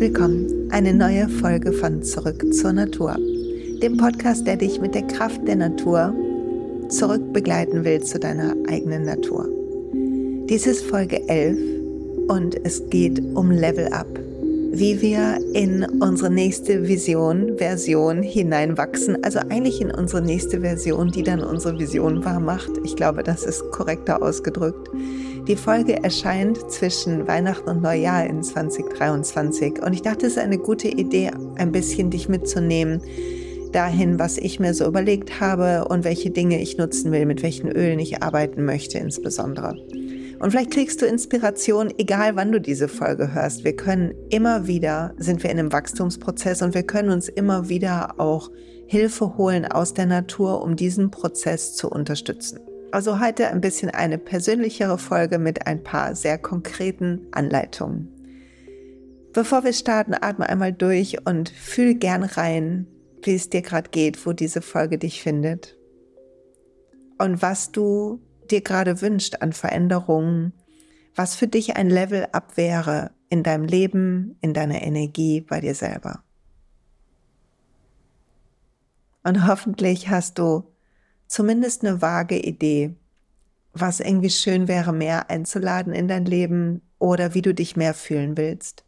willkommen. Eine neue Folge von Zurück zur Natur, dem Podcast, der dich mit der Kraft der Natur zurück begleiten will zu deiner eigenen Natur. Dies ist Folge 11 und es geht um Level Up wie wir in unsere nächste Vision, Version hineinwachsen. Also eigentlich in unsere nächste Version, die dann unsere Vision wahr macht. Ich glaube, das ist korrekter ausgedrückt. Die Folge erscheint zwischen Weihnachten und Neujahr in 2023. Und ich dachte, es ist eine gute Idee, ein bisschen dich mitzunehmen dahin, was ich mir so überlegt habe und welche Dinge ich nutzen will, mit welchen Ölen ich arbeiten möchte insbesondere. Und vielleicht kriegst du Inspiration, egal wann du diese Folge hörst. Wir können immer wieder, sind wir in einem Wachstumsprozess und wir können uns immer wieder auch Hilfe holen aus der Natur, um diesen Prozess zu unterstützen. Also heute ein bisschen eine persönlichere Folge mit ein paar sehr konkreten Anleitungen. Bevor wir starten, atme einmal durch und fühl gern rein, wie es dir gerade geht, wo diese Folge dich findet. Und was du dir gerade wünscht an Veränderungen, was für dich ein Level-up wäre in deinem Leben, in deiner Energie, bei dir selber. Und hoffentlich hast du zumindest eine vage Idee, was irgendwie schön wäre, mehr einzuladen in dein Leben oder wie du dich mehr fühlen willst.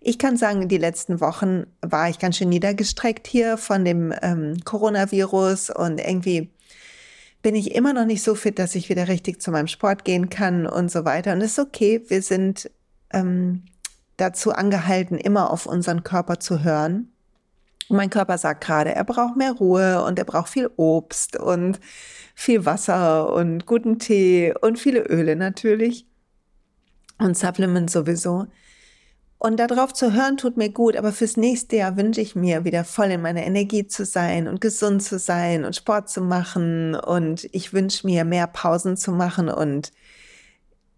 Ich kann sagen, die letzten Wochen war ich ganz schön niedergestreckt hier von dem ähm, Coronavirus und irgendwie bin ich immer noch nicht so fit, dass ich wieder richtig zu meinem Sport gehen kann und so weiter. Und es ist okay, wir sind ähm, dazu angehalten, immer auf unseren Körper zu hören. Und mein Körper sagt gerade, er braucht mehr Ruhe und er braucht viel Obst und viel Wasser und guten Tee und viele Öle natürlich und Supplements sowieso. Und darauf zu hören tut mir gut, aber fürs nächste Jahr wünsche ich mir wieder voll in meiner Energie zu sein und gesund zu sein und Sport zu machen. Und ich wünsche mir mehr Pausen zu machen und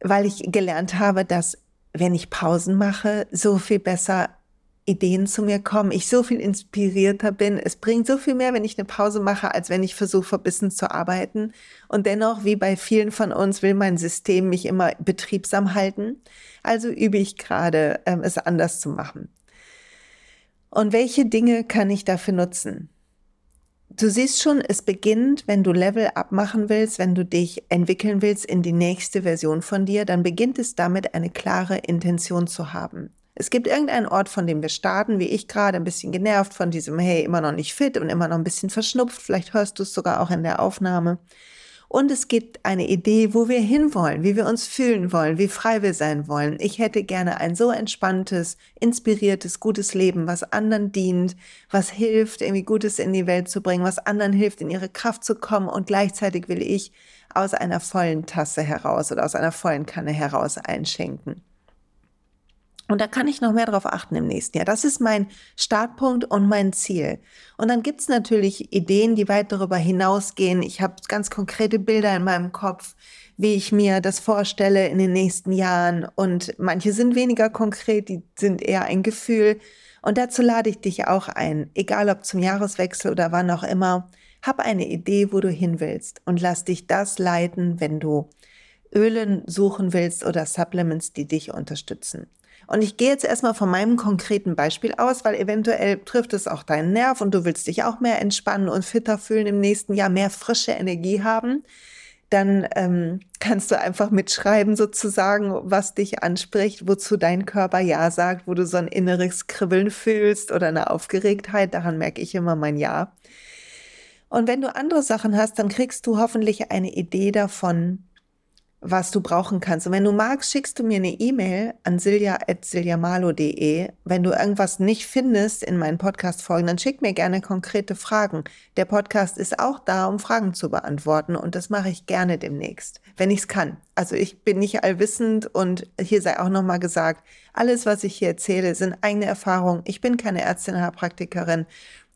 weil ich gelernt habe, dass wenn ich Pausen mache, so viel besser Ideen zu mir kommen, ich so viel inspirierter bin. Es bringt so viel mehr, wenn ich eine Pause mache, als wenn ich versuche, verbissen zu arbeiten. Und dennoch, wie bei vielen von uns, will mein System mich immer betriebsam halten. Also übe ich gerade, ähm, es anders zu machen. Und welche Dinge kann ich dafür nutzen? Du siehst schon, es beginnt, wenn du Level abmachen willst, wenn du dich entwickeln willst in die nächste Version von dir, dann beginnt es damit, eine klare Intention zu haben. Es gibt irgendeinen Ort, von dem wir starten, wie ich gerade, ein bisschen genervt von diesem, hey, immer noch nicht fit und immer noch ein bisschen verschnupft. Vielleicht hörst du es sogar auch in der Aufnahme. Und es gibt eine Idee, wo wir hinwollen, wie wir uns fühlen wollen, wie frei wir sein wollen. Ich hätte gerne ein so entspanntes, inspiriertes, gutes Leben, was anderen dient, was hilft, irgendwie Gutes in die Welt zu bringen, was anderen hilft, in ihre Kraft zu kommen. Und gleichzeitig will ich aus einer vollen Tasse heraus oder aus einer vollen Kanne heraus einschenken. Und da kann ich noch mehr darauf achten im nächsten Jahr. Das ist mein Startpunkt und mein Ziel. Und dann gibt es natürlich Ideen, die weit darüber hinausgehen. Ich habe ganz konkrete Bilder in meinem Kopf, wie ich mir das vorstelle in den nächsten Jahren. Und manche sind weniger konkret, die sind eher ein Gefühl. Und dazu lade ich dich auch ein, egal ob zum Jahreswechsel oder wann auch immer. Hab eine Idee, wo du hin willst und lass dich das leiten, wenn du Ölen suchen willst oder Supplements, die dich unterstützen. Und ich gehe jetzt erstmal von meinem konkreten Beispiel aus, weil eventuell trifft es auch deinen Nerv und du willst dich auch mehr entspannen und fitter fühlen im nächsten Jahr, mehr frische Energie haben. Dann ähm, kannst du einfach mitschreiben, sozusagen, was dich anspricht, wozu dein Körper Ja sagt, wo du so ein inneres Kribbeln fühlst oder eine Aufgeregtheit. Daran merke ich immer mein Ja. Und wenn du andere Sachen hast, dann kriegst du hoffentlich eine Idee davon, was du brauchen kannst. Und wenn du magst, schickst du mir eine E-Mail an silja.siljamalo.de. Wenn du irgendwas nicht findest in meinen Podcast-Folgen, dann schick mir gerne konkrete Fragen. Der Podcast ist auch da, um Fragen zu beantworten und das mache ich gerne demnächst, wenn ich es kann. Also ich bin nicht allwissend und hier sei auch nochmal gesagt, alles, was ich hier erzähle, sind eigene Erfahrungen. Ich bin keine Ärztin, Heilpraktikerin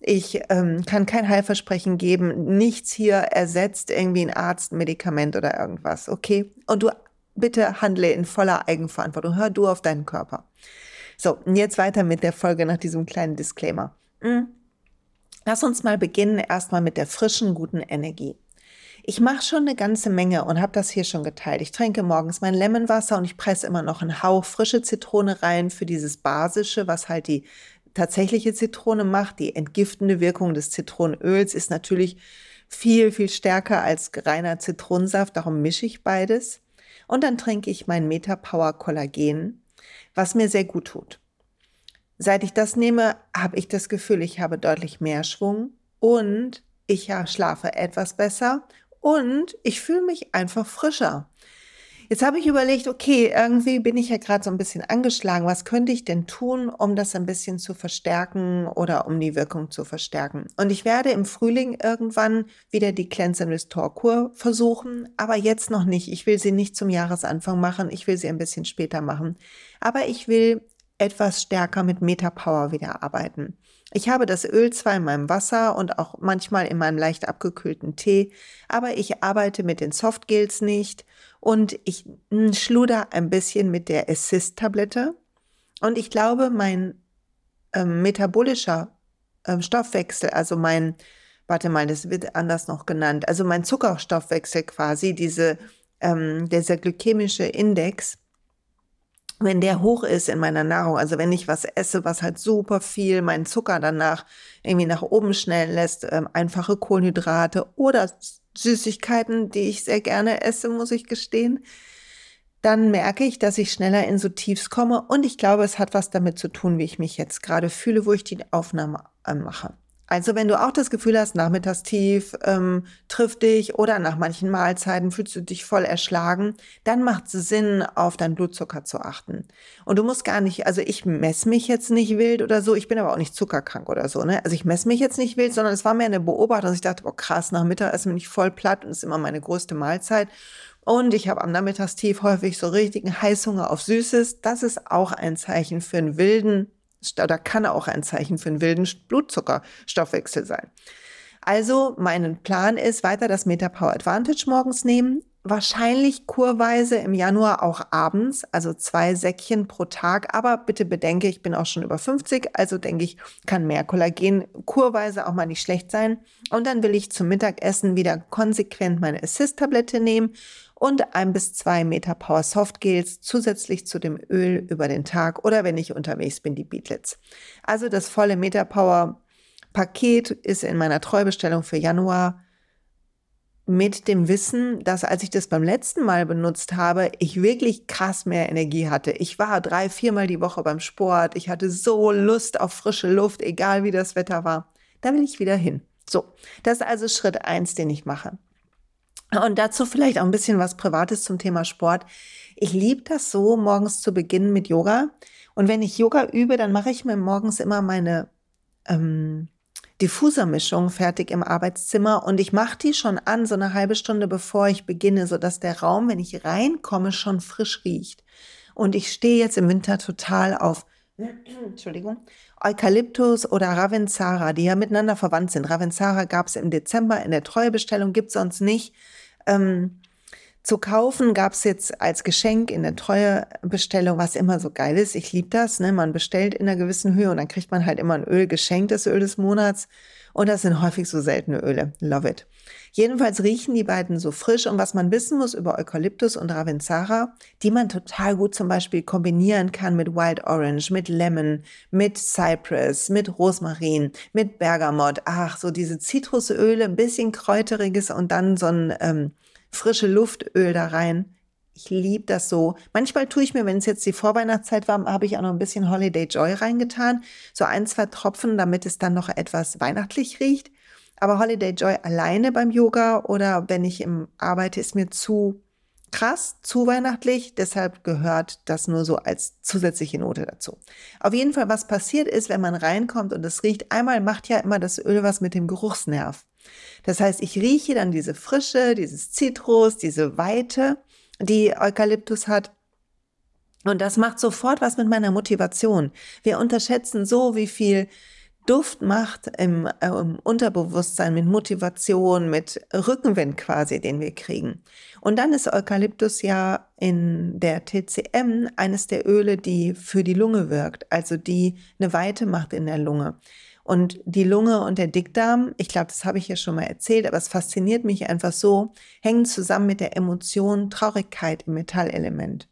ich ähm, kann kein Heilversprechen geben. Nichts hier ersetzt irgendwie ein Arzt, ein Medikament oder irgendwas. Okay? Und du bitte handle in voller Eigenverantwortung. Hör du auf deinen Körper. So, und jetzt weiter mit der Folge nach diesem kleinen Disclaimer. Hm. Lass uns mal beginnen erstmal mit der frischen, guten Energie. Ich mache schon eine ganze Menge und habe das hier schon geteilt. Ich trinke morgens mein Lemonwasser und ich presse immer noch einen Hauch frische Zitrone rein für dieses Basische, was halt die tatsächliche Zitrone macht. Die entgiftende Wirkung des Zitronenöls ist natürlich viel, viel stärker als reiner Zitronensaft. Darum mische ich beides. Und dann trinke ich mein Metapower Kollagen, was mir sehr gut tut. Seit ich das nehme, habe ich das Gefühl, ich habe deutlich mehr Schwung und ich schlafe etwas besser und ich fühle mich einfach frischer. Jetzt habe ich überlegt, okay, irgendwie bin ich ja gerade so ein bisschen angeschlagen. Was könnte ich denn tun, um das ein bisschen zu verstärken oder um die Wirkung zu verstärken? Und ich werde im Frühling irgendwann wieder die Cleanse and Restore Kur versuchen, aber jetzt noch nicht. Ich will sie nicht zum Jahresanfang machen. Ich will sie ein bisschen später machen. Aber ich will etwas stärker mit Metapower wieder arbeiten. Ich habe das Öl zwar in meinem Wasser und auch manchmal in meinem leicht abgekühlten Tee, aber ich arbeite mit den Softgels nicht und ich hm, schluder ein bisschen mit der Assist-Tablette. Und ich glaube, mein ähm, metabolischer ähm, Stoffwechsel, also mein, warte mal, das wird anders noch genannt, also mein Zuckerstoffwechsel quasi, diese, ähm, dieser glykämische Index, wenn der hoch ist in meiner Nahrung, also wenn ich was esse, was halt super viel meinen Zucker danach irgendwie nach oben schnellen lässt, ähm, einfache Kohlenhydrate oder Süßigkeiten, die ich sehr gerne esse, muss ich gestehen, dann merke ich, dass ich schneller in so Tiefs komme und ich glaube, es hat was damit zu tun, wie ich mich jetzt gerade fühle, wo ich die Aufnahme mache. Also wenn du auch das Gefühl hast, Nachmittagstief ähm, trifft dich oder nach manchen Mahlzeiten fühlst du dich voll erschlagen, dann macht es Sinn, auf deinen Blutzucker zu achten. Und du musst gar nicht, also ich messe mich jetzt nicht wild oder so, ich bin aber auch nicht zuckerkrank oder so, ne? Also ich messe mich jetzt nicht wild, sondern es war mehr eine Beobachtung. Ich dachte, oh krass, nach Mittagessen bin ich voll platt und ist immer meine größte Mahlzeit. Und ich habe am Nachmittagstief häufig so richtigen Heißhunger auf Süßes. Das ist auch ein Zeichen für einen wilden oder kann auch ein Zeichen für einen wilden Blutzuckerstoffwechsel sein. Also mein Plan ist, weiter das MetaPower Advantage morgens nehmen, wahrscheinlich kurweise im Januar auch abends, also zwei Säckchen pro Tag. Aber bitte bedenke, ich bin auch schon über 50, also denke ich, kann mehr Kollagen kurweise auch mal nicht schlecht sein. Und dann will ich zum Mittagessen wieder konsequent meine Assist-Tablette nehmen und ein bis zwei Meter Power Soft Gels zusätzlich zu dem Öl über den Tag oder wenn ich unterwegs bin, die Beatlets. Also das volle Meter Power Paket ist in meiner Treubestellung für Januar mit dem Wissen, dass als ich das beim letzten Mal benutzt habe, ich wirklich krass mehr Energie hatte. Ich war drei, viermal die Woche beim Sport. Ich hatte so Lust auf frische Luft, egal wie das Wetter war. Da will ich wieder hin. So, das ist also Schritt eins, den ich mache. Und dazu vielleicht auch ein bisschen was Privates zum Thema Sport. Ich liebe das so, morgens zu beginnen mit Yoga. Und wenn ich Yoga übe, dann mache ich mir morgens immer meine ähm, Diffusermischung fertig im Arbeitszimmer und ich mache die schon an, so eine halbe Stunde bevor ich beginne, sodass der Raum, wenn ich reinkomme, schon frisch riecht. Und ich stehe jetzt im Winter total auf, Entschuldigung, Eukalyptus oder Ravensara, die ja miteinander verwandt sind. Ravensara gab es im Dezember in der Treuebestellung, gibt es sonst nicht. Ähm, zu kaufen gab es jetzt als Geschenk in der Treuebestellung, was immer so geil ist. Ich liebe das. Ne? Man bestellt in einer gewissen Höhe und dann kriegt man halt immer ein Öl geschenkt, das Öl des Monats. Und das sind häufig so seltene Öle. Love it. Jedenfalls riechen die beiden so frisch. Und was man wissen muss über Eukalyptus und Ravensara, die man total gut zum Beispiel kombinieren kann mit Wild Orange, mit Lemon, mit Cypress, mit Rosmarin, mit Bergamot. Ach, so diese Zitrusöle, ein bisschen kräuteriges und dann so ein ähm, frische Luftöl da rein. Ich liebe das so. Manchmal tue ich mir, wenn es jetzt die Vorweihnachtszeit war, habe ich auch noch ein bisschen Holiday Joy reingetan. So ein, zwei Tropfen, damit es dann noch etwas weihnachtlich riecht. Aber Holiday Joy alleine beim Yoga oder wenn ich im arbeite, ist mir zu krass, zu weihnachtlich. Deshalb gehört das nur so als zusätzliche Note dazu. Auf jeden Fall, was passiert ist, wenn man reinkommt und es riecht, einmal macht ja immer das Öl was mit dem Geruchsnerv. Das heißt, ich rieche dann diese Frische, dieses Zitrus, diese Weite die Eukalyptus hat. Und das macht sofort was mit meiner Motivation. Wir unterschätzen so, wie viel Duft macht im, äh, im, Unterbewusstsein mit Motivation, mit Rückenwind quasi, den wir kriegen. Und dann ist Eukalyptus ja in der TCM eines der Öle, die für die Lunge wirkt, also die eine Weite macht in der Lunge. Und die Lunge und der Dickdarm, ich glaube, das habe ich ja schon mal erzählt, aber es fasziniert mich einfach so, hängen zusammen mit der Emotion Traurigkeit im Metallelement.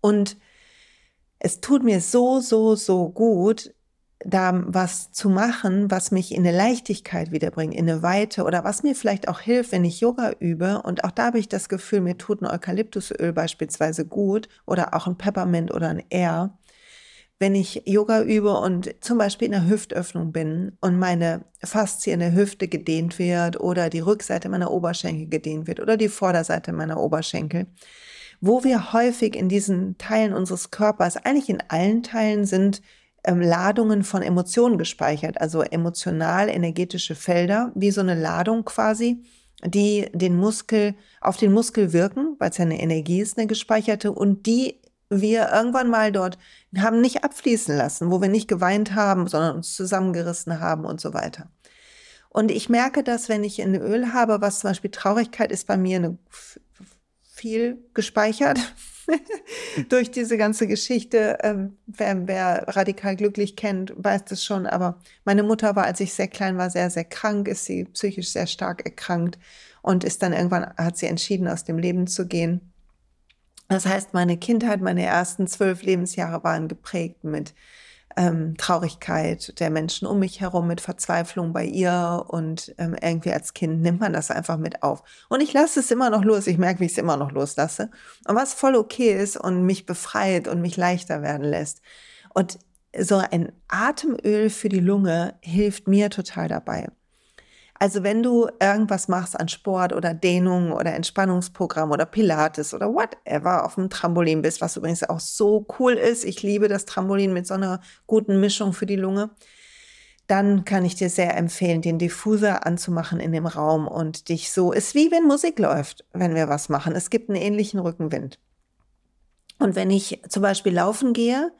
Und es tut mir so, so, so gut, da was zu machen, was mich in eine Leichtigkeit wiederbringt, in eine Weite oder was mir vielleicht auch hilft, wenn ich Yoga übe. Und auch da habe ich das Gefühl, mir tut ein Eukalyptusöl beispielsweise gut oder auch ein Peppermint oder ein Air wenn ich Yoga übe und zum Beispiel in der Hüftöffnung bin und meine Faszie in der Hüfte gedehnt wird oder die Rückseite meiner Oberschenkel gedehnt wird oder die Vorderseite meiner Oberschenkel, wo wir häufig in diesen Teilen unseres Körpers, eigentlich in allen Teilen sind ähm, Ladungen von Emotionen gespeichert, also emotional energetische Felder, wie so eine Ladung quasi, die den Muskel auf den Muskel wirken, weil es ja eine Energie ist, eine gespeicherte und die wir irgendwann mal dort haben nicht abfließen lassen, wo wir nicht geweint haben, sondern uns zusammengerissen haben und so weiter. Und ich merke das, wenn ich ein Öl habe, was zum Beispiel Traurigkeit ist bei mir eine, viel gespeichert durch diese ganze Geschichte. Ähm, wer, wer radikal glücklich kennt, weiß das schon. Aber meine Mutter war, als ich sehr klein war, sehr, sehr krank, ist sie psychisch sehr stark erkrankt und ist dann irgendwann, hat sie entschieden, aus dem Leben zu gehen. Das heißt, meine Kindheit, meine ersten zwölf Lebensjahre waren geprägt mit ähm, Traurigkeit der Menschen um mich herum, mit Verzweiflung bei ihr und ähm, irgendwie als Kind nimmt man das einfach mit auf. Und ich lasse es immer noch los. Ich merke, wie ich es immer noch loslasse. Und was voll okay ist und mich befreit und mich leichter werden lässt. Und so ein Atemöl für die Lunge hilft mir total dabei. Also wenn du irgendwas machst an Sport oder Dehnung oder Entspannungsprogramm oder Pilates oder whatever auf dem Trampolin bist, was übrigens auch so cool ist, ich liebe das Trampolin mit so einer guten Mischung für die Lunge, dann kann ich dir sehr empfehlen, den Diffuser anzumachen in dem Raum und dich so, ist wie wenn Musik läuft, wenn wir was machen. Es gibt einen ähnlichen Rückenwind. Und wenn ich zum Beispiel laufen gehe,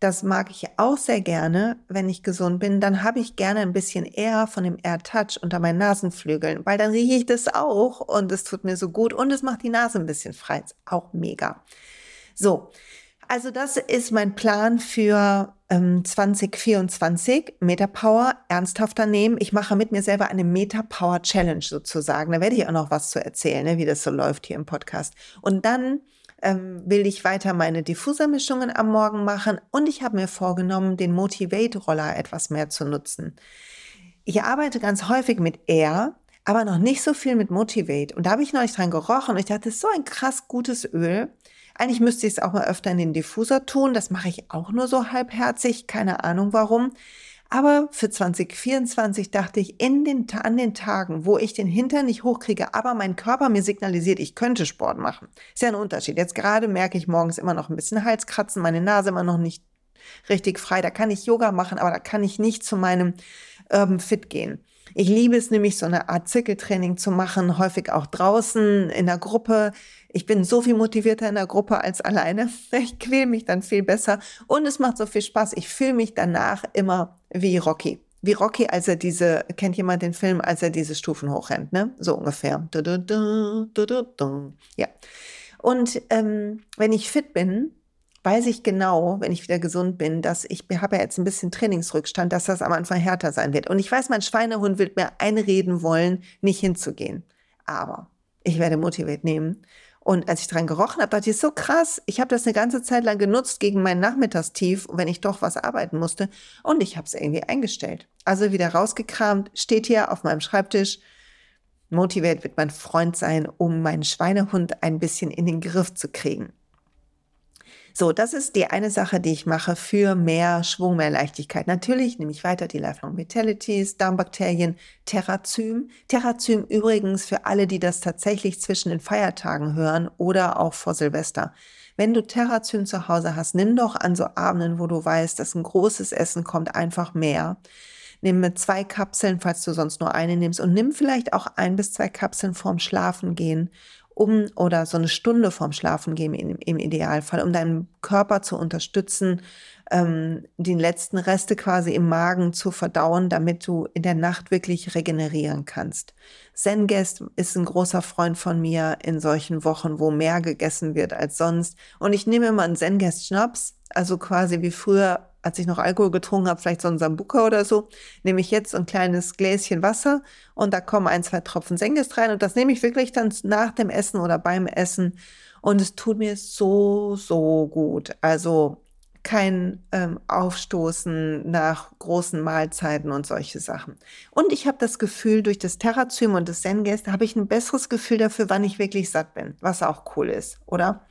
das mag ich auch sehr gerne, wenn ich gesund bin. Dann habe ich gerne ein bisschen Air von dem Air Touch unter meinen Nasenflügeln, weil dann rieche ich das auch und es tut mir so gut und es macht die Nase ein bisschen frei. Ist auch mega. So. Also das ist mein Plan für ähm, 2024. Metapower ernsthafter nehmen. Ich mache mit mir selber eine Metapower Challenge sozusagen. Da werde ich auch noch was zu erzählen, ne, wie das so läuft hier im Podcast. Und dann ähm, will ich weiter meine Diffusermischungen am Morgen machen und ich habe mir vorgenommen, den Motivate-Roller etwas mehr zu nutzen. Ich arbeite ganz häufig mit Air, aber noch nicht so viel mit Motivate. Und da habe ich neulich dran gerochen und ich dachte, das ist so ein krass gutes Öl. Eigentlich müsste ich es auch mal öfter in den Diffuser tun. Das mache ich auch nur so halbherzig. Keine Ahnung warum. Aber für 2024 dachte ich, in den, an den Tagen, wo ich den Hintern nicht hochkriege, aber mein Körper mir signalisiert, ich könnte Sport machen. Ist ja ein Unterschied. Jetzt gerade merke ich morgens immer noch ein bisschen Halskratzen, meine Nase immer noch nicht richtig frei. Da kann ich Yoga machen, aber da kann ich nicht zu meinem Urban Fit gehen. Ich liebe es nämlich, so eine Art Zirkeltraining zu machen, häufig auch draußen in der Gruppe. Ich bin so viel motivierter in der Gruppe als alleine. Ich quäle mich dann viel besser und es macht so viel Spaß. Ich fühle mich danach immer wie Rocky. Wie Rocky, als er diese, kennt jemand den Film, als er diese Stufen hochrennt, ne? So ungefähr. Ja. Und ähm, wenn ich fit bin, weiß ich genau, wenn ich wieder gesund bin, dass ich habe ja jetzt ein bisschen Trainingsrückstand, dass das am Anfang härter sein wird. Und ich weiß, mein Schweinehund wird mir einreden wollen, nicht hinzugehen. Aber ich werde motiviert nehmen. Und als ich dran gerochen habe, dachte ich, so krass, ich habe das eine ganze Zeit lang genutzt gegen mein Nachmittagstief, wenn ich doch was arbeiten musste. Und ich habe es irgendwie eingestellt. Also wieder rausgekramt, steht hier auf meinem Schreibtisch. Motiviert wird mein Freund sein, um meinen Schweinehund ein bisschen in den Griff zu kriegen. So, das ist die eine Sache, die ich mache für mehr Schwung, mehr Leichtigkeit. Natürlich nehme ich weiter die Lifelong Vitalities, Darmbakterien, Terrazym. Terrazym übrigens für alle, die das tatsächlich zwischen den Feiertagen hören oder auch vor Silvester. Wenn du Terrazym zu Hause hast, nimm doch an so Abenden, wo du weißt, dass ein großes Essen kommt, einfach mehr. Nimm mit zwei Kapseln, falls du sonst nur eine nimmst und nimm vielleicht auch ein bis zwei Kapseln vorm Schlafengehen um oder so eine Stunde vorm Schlafengehen im, im Idealfall, um deinen Körper zu unterstützen, ähm, die letzten Reste quasi im Magen zu verdauen, damit du in der Nacht wirklich regenerieren kannst. Zengest ist ein großer Freund von mir in solchen Wochen, wo mehr gegessen wird als sonst. Und ich nehme immer einen Zengest Schnaps, also quasi wie früher als ich noch Alkohol getrunken habe, vielleicht so ein Sambuka oder so, nehme ich jetzt ein kleines Gläschen Wasser und da kommen ein, zwei Tropfen Senges rein und das nehme ich wirklich dann nach dem Essen oder beim Essen und es tut mir so, so gut. Also kein ähm, Aufstoßen nach großen Mahlzeiten und solche Sachen. Und ich habe das Gefühl, durch das Terrazym und das Zen-Gest habe ich ein besseres Gefühl dafür, wann ich wirklich satt bin, was auch cool ist, oder?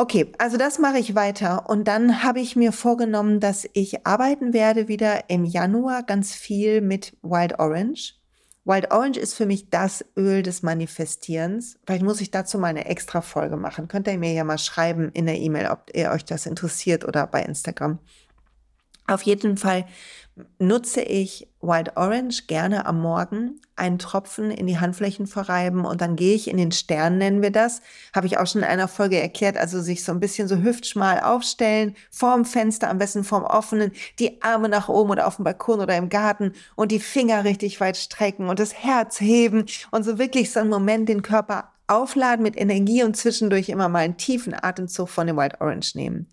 Okay, also das mache ich weiter. Und dann habe ich mir vorgenommen, dass ich arbeiten werde wieder im Januar ganz viel mit Wild Orange. Wild Orange ist für mich das Öl des Manifestierens. Vielleicht muss ich dazu mal eine extra Folge machen. Könnt ihr mir ja mal schreiben in der E-Mail, ob ihr euch das interessiert oder bei Instagram. Auf jeden Fall nutze ich Wild Orange gerne am Morgen, einen Tropfen in die Handflächen verreiben und dann gehe ich in den Stern, nennen wir das. Habe ich auch schon in einer Folge erklärt, also sich so ein bisschen so hüftschmal aufstellen, vorm Fenster, am besten vorm offenen, die Arme nach oben oder auf dem Balkon oder im Garten und die Finger richtig weit strecken und das Herz heben und so wirklich so einen Moment den Körper aufladen mit Energie und zwischendurch immer mal einen tiefen Atemzug von dem Wild Orange nehmen.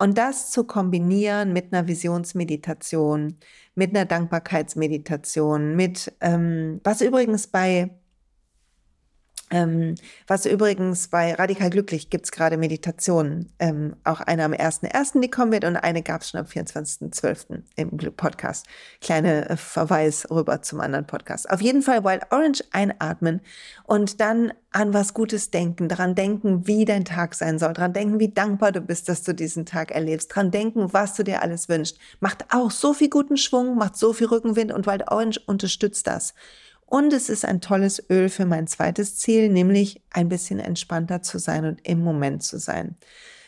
Und das zu kombinieren mit einer Visionsmeditation, mit einer Dankbarkeitsmeditation, mit, ähm, was übrigens bei ähm, was übrigens bei Radikal Glücklich gibt's gerade Meditationen. Ähm, auch eine am 1.1., die kommen wird, und eine gab's schon am 24.12. im Podcast. Kleiner äh, Verweis rüber zum anderen Podcast. Auf jeden Fall Wild Orange einatmen und dann an was Gutes denken, daran denken, wie dein Tag sein soll, daran denken, wie dankbar du bist, dass du diesen Tag erlebst, daran denken, was du dir alles wünschst. Macht auch so viel guten Schwung, macht so viel Rückenwind und Wild Orange unterstützt das. Und es ist ein tolles Öl für mein zweites Ziel, nämlich ein bisschen entspannter zu sein und im Moment zu sein.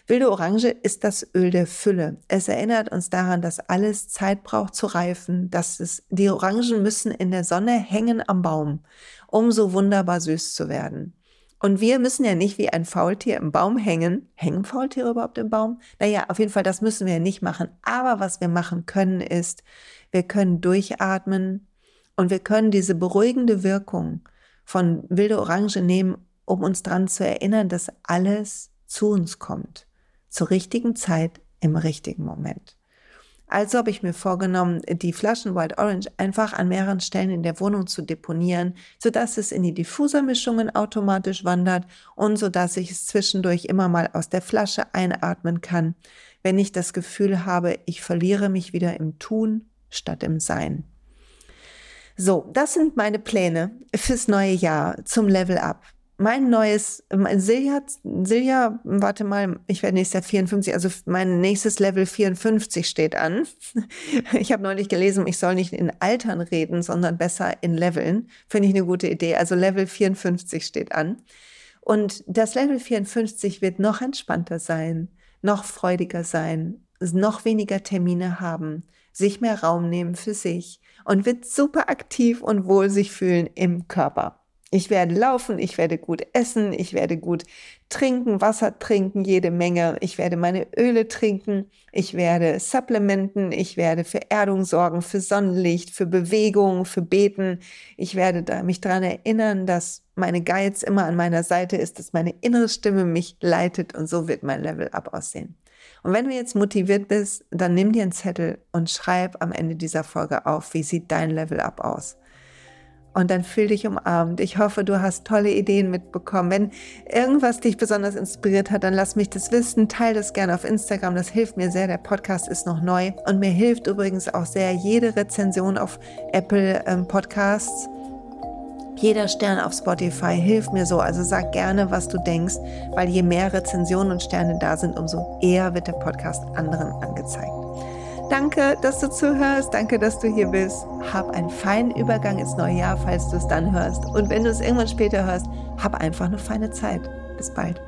Wilde Orange ist das Öl der Fülle. Es erinnert uns daran, dass alles Zeit braucht zu reifen, dass es, die Orangen müssen in der Sonne hängen am Baum, um so wunderbar süß zu werden. Und wir müssen ja nicht wie ein Faultier im Baum hängen. Hängen Faultiere überhaupt im Baum? Naja, auf jeden Fall, das müssen wir nicht machen. Aber was wir machen können, ist, wir können durchatmen, und wir können diese beruhigende Wirkung von wilde Orange nehmen, um uns daran zu erinnern, dass alles zu uns kommt. Zur richtigen Zeit, im richtigen Moment. Also habe ich mir vorgenommen, die Flaschen Wild Orange einfach an mehreren Stellen in der Wohnung zu deponieren, sodass es in die Diffusermischungen automatisch wandert und sodass ich es zwischendurch immer mal aus der Flasche einatmen kann, wenn ich das Gefühl habe, ich verliere mich wieder im Tun statt im Sein. So, das sind meine Pläne fürs neue Jahr zum Level Up. Mein neues, Silja, Silja, warte mal, ich werde nächstes Jahr 54, also mein nächstes Level 54 steht an. Ich habe neulich gelesen, ich soll nicht in Altern reden, sondern besser in Leveln. Finde ich eine gute Idee. Also Level 54 steht an. Und das Level 54 wird noch entspannter sein, noch freudiger sein, noch weniger Termine haben, sich mehr Raum nehmen für sich und wird super aktiv und wohl sich fühlen im Körper. Ich werde laufen, ich werde gut essen, ich werde gut trinken, Wasser trinken, jede Menge. Ich werde meine Öle trinken, ich werde supplementen, ich werde für Erdung sorgen, für Sonnenlicht, für Bewegung, für Beten. Ich werde mich daran erinnern, dass meine Geiz immer an meiner Seite ist, dass meine innere Stimme mich leitet und so wird mein Level up aussehen. Und wenn du jetzt motiviert bist, dann nimm dir einen Zettel und schreib am Ende dieser Folge auf, wie sieht dein Level up aus. Und dann fühl dich umarmt. Ich hoffe, du hast tolle Ideen mitbekommen. Wenn irgendwas dich besonders inspiriert hat, dann lass mich das wissen. Teil das gerne auf Instagram. Das hilft mir sehr. Der Podcast ist noch neu. Und mir hilft übrigens auch sehr jede Rezension auf Apple ähm, Podcasts jeder Stern auf Spotify hilft mir so. Also sag gerne, was du denkst, weil je mehr Rezensionen und Sterne da sind, umso eher wird der Podcast anderen angezeigt. Danke, dass du zuhörst. Danke, dass du hier bist. Hab einen feinen Übergang ins neue Jahr, falls du es dann hörst. Und wenn du es irgendwann später hörst, hab einfach eine feine Zeit. Bis bald.